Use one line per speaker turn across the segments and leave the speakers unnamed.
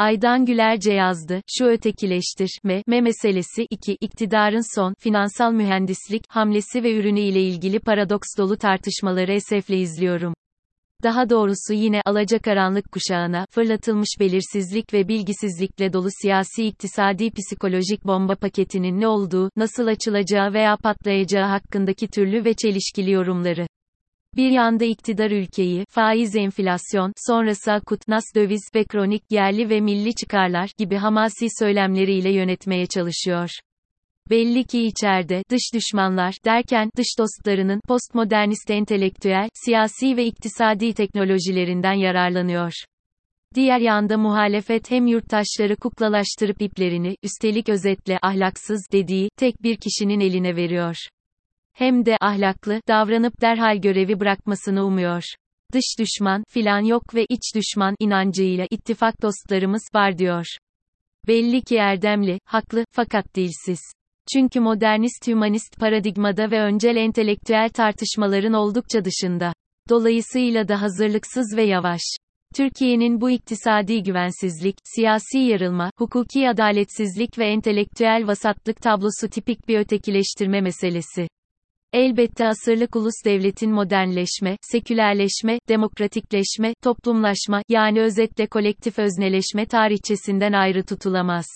Aydan Gülerce yazdı, şu ötekileştirme, me meselesi 2. iktidarın son, finansal mühendislik, hamlesi ve ürünü ile ilgili paradoks dolu tartışmaları esefle izliyorum. Daha doğrusu yine alacakaranlık kuşağına fırlatılmış belirsizlik ve bilgisizlikle dolu siyasi iktisadi psikolojik bomba paketinin ne olduğu, nasıl açılacağı veya patlayacağı hakkındaki türlü ve çelişkili yorumları. Bir yanda iktidar ülkeyi, faiz enflasyon, sonrası akut, nas döviz ve kronik, yerli ve milli çıkarlar gibi hamasi söylemleriyle yönetmeye çalışıyor. Belli ki içeride, dış düşmanlar, derken, dış dostlarının, postmodernist entelektüel, siyasi ve iktisadi teknolojilerinden yararlanıyor. Diğer yanda muhalefet hem yurttaşları kuklalaştırıp iplerini, üstelik özetle ahlaksız dediği, tek bir kişinin eline veriyor. Hem de ahlaklı, davranıp derhal görevi bırakmasını umuyor. Dış düşman, filan yok ve iç düşman inancıyla ittifak dostlarımız var diyor. Belli ki erdemli, haklı, fakat dilsiz. Çünkü modernist hümanist paradigmada ve öncel entelektüel tartışmaların oldukça dışında. Dolayısıyla da hazırlıksız ve yavaş. Türkiye'nin bu iktisadi güvensizlik, siyasi yarılma, hukuki adaletsizlik ve entelektüel vasatlık tablosu tipik bir ötekileştirme meselesi. Elbette asırlık ulus devletin modernleşme, sekülerleşme, demokratikleşme, toplumlaşma, yani özetle kolektif özneleşme tarihçesinden ayrı tutulamaz.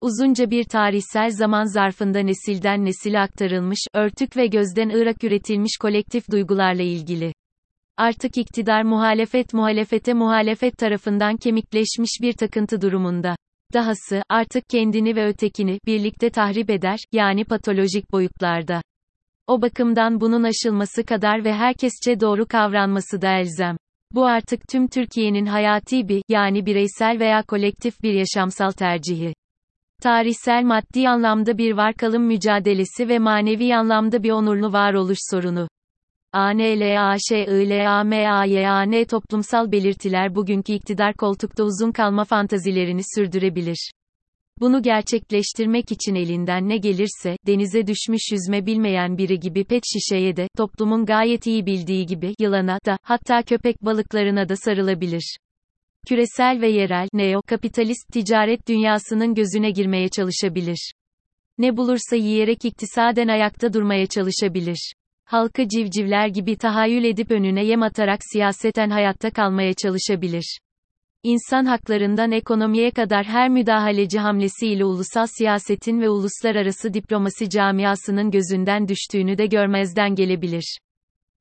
Uzunca bir tarihsel zaman zarfında nesilden nesile aktarılmış, örtük ve gözden ırak üretilmiş kolektif duygularla ilgili. Artık iktidar muhalefet muhalefete muhalefet tarafından kemikleşmiş bir takıntı durumunda. Dahası, artık kendini ve ötekini, birlikte tahrip eder, yani patolojik boyutlarda. O bakımdan bunun aşılması kadar ve herkesçe doğru kavranması da elzem. Bu artık tüm Türkiye'nin hayati bir, yani bireysel veya kolektif bir yaşamsal tercihi. Tarihsel maddi anlamda bir varkalım mücadelesi ve manevi anlamda bir onurlu varoluş sorunu. ANLAŞILAMAYAN toplumsal belirtiler bugünkü iktidar koltukta uzun kalma fantazilerini sürdürebilir. Bunu gerçekleştirmek için elinden ne gelirse, denize düşmüş yüzme bilmeyen biri gibi pet şişeye de, toplumun gayet iyi bildiği gibi, yılana da, hatta köpek balıklarına da sarılabilir. Küresel ve yerel, neo-kapitalist ticaret dünyasının gözüne girmeye çalışabilir. Ne bulursa yiyerek iktisaden ayakta durmaya çalışabilir. Halkı civcivler gibi tahayyül edip önüne yem atarak siyaseten hayatta kalmaya çalışabilir. İnsan haklarından ekonomiye kadar her müdahaleci hamlesiyle ulusal siyasetin ve uluslararası diplomasi camiasının gözünden düştüğünü de görmezden gelebilir.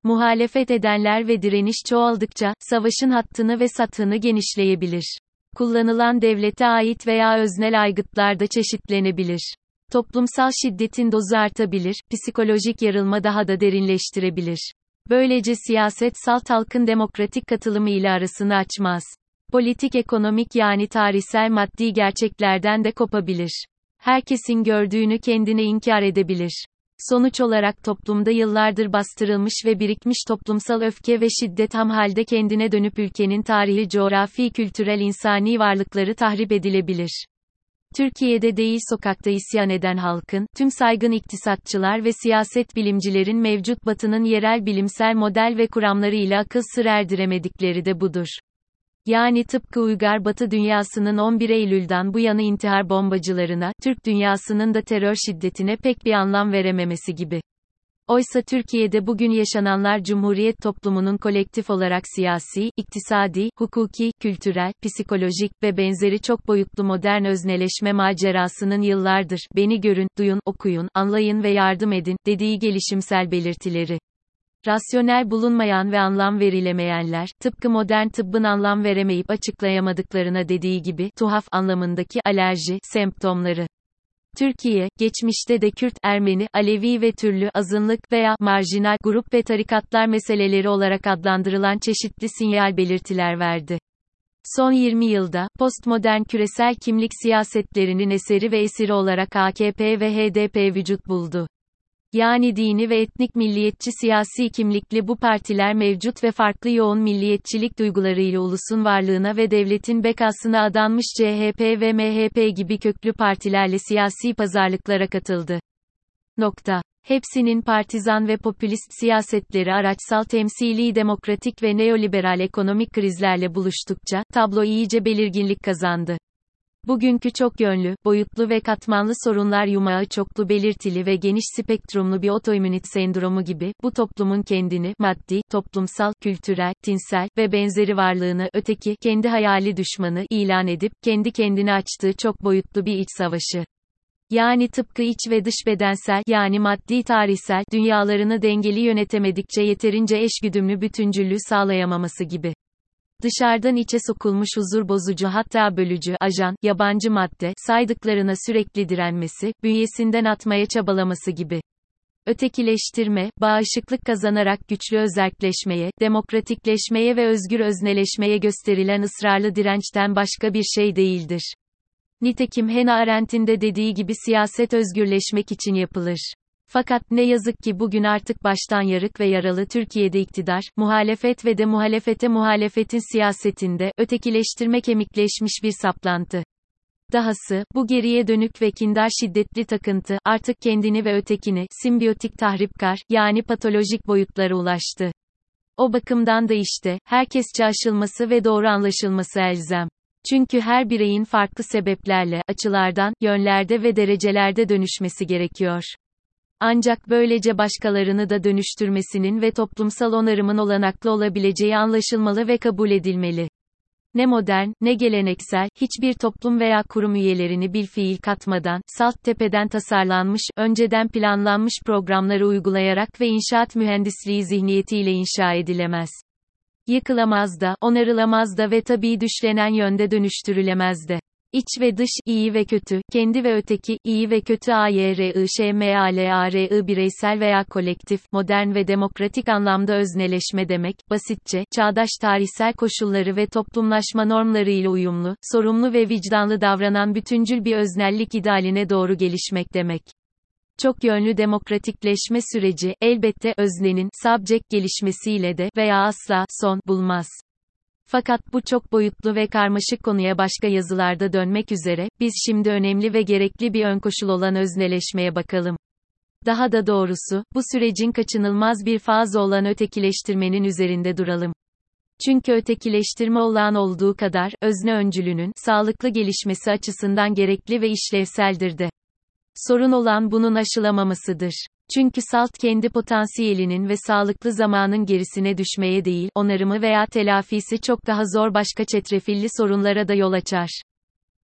Muhalefet edenler ve direniş çoğaldıkça, savaşın hattını ve satını genişleyebilir. Kullanılan devlete ait veya öznel aygıtlar da çeşitlenebilir. Toplumsal şiddetin dozu artabilir, psikolojik yarılma daha da derinleştirebilir. Böylece siyaset salt halkın demokratik katılımı ile arasını açmaz. Politik ekonomik yani tarihsel maddi gerçeklerden de kopabilir. Herkesin gördüğünü kendine inkar edebilir. Sonuç olarak toplumda yıllardır bastırılmış ve birikmiş toplumsal öfke ve şiddet ham halde kendine dönüp ülkenin tarihi coğrafi kültürel insani varlıkları tahrip edilebilir. Türkiye'de değil sokakta isyan eden halkın, tüm saygın iktisatçılar ve siyaset bilimcilerin mevcut batının yerel bilimsel model ve kuramları ile akıl sır erdiremedikleri de budur. Yani tıpkı uygar batı dünyasının 11 Eylül'den bu yana intihar bombacılarına, Türk dünyasının da terör şiddetine pek bir anlam verememesi gibi. Oysa Türkiye'de bugün yaşananlar Cumhuriyet toplumunun kolektif olarak siyasi, iktisadi, hukuki, kültürel, psikolojik ve benzeri çok boyutlu modern özneleşme macerasının yıllardır, beni görün, duyun, okuyun, anlayın ve yardım edin, dediği gelişimsel belirtileri. Rasyonel bulunmayan ve anlam verilemeyenler, tıpkı modern tıbbın anlam veremeyip açıklayamadıklarına dediği gibi, tuhaf anlamındaki alerji, semptomları. Türkiye, geçmişte de Kürt, Ermeni, Alevi ve türlü azınlık veya marjinal grup ve tarikatlar meseleleri olarak adlandırılan çeşitli sinyal belirtiler verdi. Son 20 yılda, postmodern küresel kimlik siyasetlerinin eseri ve esiri olarak AKP ve HDP vücut buldu. Yani dini ve etnik milliyetçi siyasi kimlikli bu partiler mevcut ve farklı yoğun milliyetçilik duygularıyla ulusun varlığına ve devletin bekasına adanmış CHP ve MHP gibi köklü partilerle siyasi pazarlıklara katıldı. Nokta. Hepsinin partizan ve popülist siyasetleri araçsal temsili demokratik ve neoliberal ekonomik krizlerle buluştukça, tablo iyice belirginlik kazandı. Bugünkü çok yönlü, boyutlu ve katmanlı sorunlar yumağı çoklu belirtili ve geniş spektrumlu bir otoimmünit sendromu gibi, bu toplumun kendini, maddi, toplumsal, kültürel, tinsel ve benzeri varlığını, öteki, kendi hayali düşmanı, ilan edip, kendi kendini açtığı çok boyutlu bir iç savaşı. Yani tıpkı iç ve dış bedensel, yani maddi tarihsel, dünyalarını dengeli yönetemedikçe yeterince eşgüdümlü bütüncüllüğü sağlayamaması gibi. Dışarıdan içe sokulmuş huzur bozucu hatta bölücü, ajan, yabancı madde, saydıklarına sürekli direnmesi, bünyesinden atmaya çabalaması gibi. Ötekileştirme, bağışıklık kazanarak güçlü özerkleşmeye, demokratikleşmeye ve özgür özneleşmeye gösterilen ısrarlı dirençten başka bir şey değildir. Nitekim Hannah Arendt'in de dediği gibi siyaset özgürleşmek için yapılır. Fakat ne yazık ki bugün artık baştan yarık ve yaralı Türkiye'de iktidar, muhalefet ve de muhalefete muhalefetin siyasetinde, ötekileştirme kemikleşmiş bir saplantı. Dahası, bu geriye dönük ve kindar şiddetli takıntı, artık kendini ve ötekini, simbiyotik tahripkar, yani patolojik boyutlara ulaştı. O bakımdan da işte, herkesçe aşılması ve doğru anlaşılması elzem. Çünkü her bireyin farklı sebeplerle, açılardan, yönlerde ve derecelerde dönüşmesi gerekiyor. Ancak böylece başkalarını da dönüştürmesinin ve toplumsal onarımın olanaklı olabileceği anlaşılmalı ve kabul edilmeli. Ne modern, ne geleneksel, hiçbir toplum veya kurum üyelerini bir fiil katmadan, salt tepeden tasarlanmış, önceden planlanmış programları uygulayarak ve inşaat mühendisliği zihniyetiyle inşa edilemez. Yıkılamaz da, onarılamaz da ve tabii düşlenen yönde dönüştürülemez de. İç ve dış, iyi ve kötü, kendi ve öteki, iyi ve kötü AYRI, ŞMALARI bireysel veya kolektif, modern ve demokratik anlamda özneleşme demek, basitçe, çağdaş tarihsel koşulları ve toplumlaşma normlarıyla uyumlu, sorumlu ve vicdanlı davranan bütüncül bir öznellik idealine doğru gelişmek demek. Çok yönlü demokratikleşme süreci, elbette, öznenin, subject gelişmesiyle de, veya asla, son, bulmaz. Fakat bu çok boyutlu ve karmaşık konuya başka yazılarda dönmek üzere, biz şimdi önemli ve gerekli bir önkoşul olan özneleşmeye bakalım. Daha da doğrusu, bu sürecin kaçınılmaz bir fazı olan ötekileştirmenin üzerinde duralım. Çünkü ötekileştirme olağan olduğu kadar, özne öncülünün, sağlıklı gelişmesi açısından gerekli ve işlevseldir de. Sorun olan bunun aşılamamasıdır. Çünkü salt kendi potansiyelinin ve sağlıklı zamanın gerisine düşmeye değil, onarımı veya telafisi çok daha zor başka çetrefilli sorunlara da yol açar.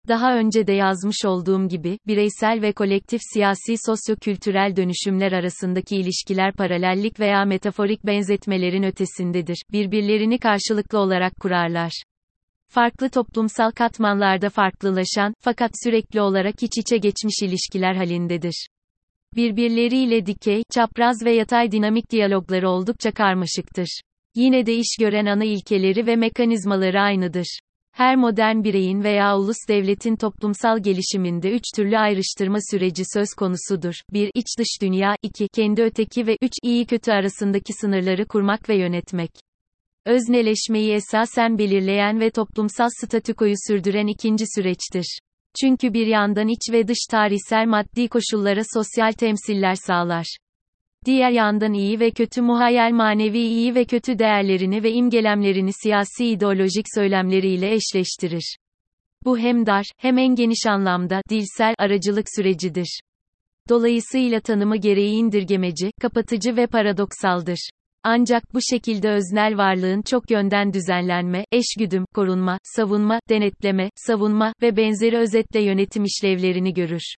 Daha önce de yazmış olduğum gibi, bireysel ve kolektif siyasi sosyo-kültürel dönüşümler arasındaki ilişkiler paralellik veya metaforik benzetmelerin ötesindedir. Birbirlerini karşılıklı olarak kurarlar. Farklı toplumsal katmanlarda farklılaşan, fakat sürekli olarak iç içe geçmiş ilişkiler halindedir. Birbirleriyle dikey, çapraz ve yatay dinamik diyalogları oldukça karmaşıktır. Yine de iş gören ana ilkeleri ve mekanizmaları aynıdır. Her modern bireyin veya ulus devletin toplumsal gelişiminde üç türlü ayrıştırma süreci söz konusudur. 1. İç dış dünya, 2. Kendi öteki ve 3. iyi kötü arasındaki sınırları kurmak ve yönetmek. Özneleşmeyi esasen belirleyen ve toplumsal statükoyu sürdüren ikinci süreçtir. Çünkü bir yandan iç ve dış tarihsel maddi koşullara sosyal temsiller sağlar. Diğer yandan iyi ve kötü muhayyel manevi iyi ve kötü değerlerini ve imgelemlerini siyasi ideolojik söylemleriyle eşleştirir. Bu hem dar, hem en geniş anlamda, dilsel, aracılık sürecidir. Dolayısıyla tanımı gereği indirgemeci, kapatıcı ve paradoksaldır. Ancak bu şekilde öznel varlığın çok yönden düzenlenme, eşgüdüm, korunma, savunma, denetleme, savunma ve benzeri özetle yönetim işlevlerini görür.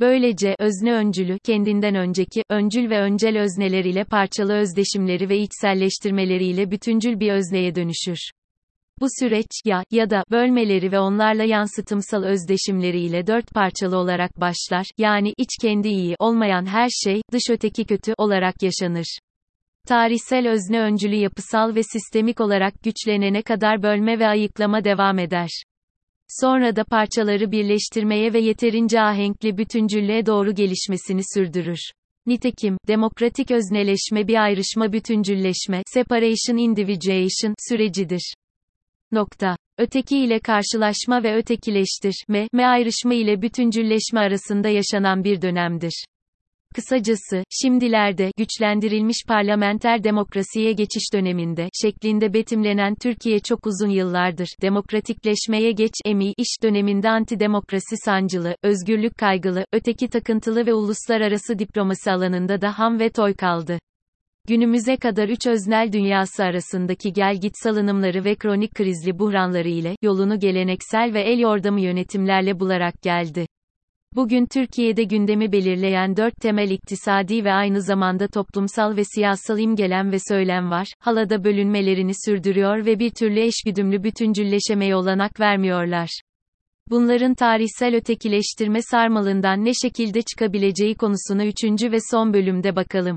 Böylece, özne öncülü, kendinden önceki, öncül ve öncel özneler ile parçalı özdeşimleri ve içselleştirmeleriyle bütüncül bir özneye dönüşür. Bu süreç, ya, ya da, bölmeleri ve onlarla yansıtımsal özdeşimleriyle dört parçalı olarak başlar, yani, iç kendi iyi olmayan her şey, dış öteki kötü olarak yaşanır. Tarihsel özne öncülü yapısal ve sistemik olarak güçlenene kadar bölme ve ayıklama devam eder. Sonra da parçaları birleştirmeye ve yeterince ahenkli bütüncüllüğe doğru gelişmesini sürdürür. Nitekim, demokratik özneleşme bir ayrışma bütüncülleşme, separation individuation, sürecidir. Nokta. Öteki ile karşılaşma ve ötekileştirme, me ayrışma ile bütüncülleşme arasında yaşanan bir dönemdir. Kısacası, şimdilerde, güçlendirilmiş parlamenter demokrasiye geçiş döneminde, şeklinde betimlenen Türkiye çok uzun yıllardır, demokratikleşmeye geç, emi, iş döneminde antidemokrasi sancılı, özgürlük kaygılı, öteki takıntılı ve uluslararası diplomasi alanında da ham ve toy kaldı. Günümüze kadar üç öznel dünyası arasındaki gel-git salınımları ve kronik krizli buhranları ile, yolunu geleneksel ve el yordamı yönetimlerle bularak geldi. Bugün Türkiye'de gündemi belirleyen dört temel iktisadi ve aynı zamanda toplumsal ve siyasal imgelem ve söylem var, halada bölünmelerini sürdürüyor ve bir türlü eşgüdümlü bütüncülleşemeye olanak vermiyorlar. Bunların tarihsel ötekileştirme sarmalından ne şekilde çıkabileceği konusuna üçüncü ve son bölümde bakalım.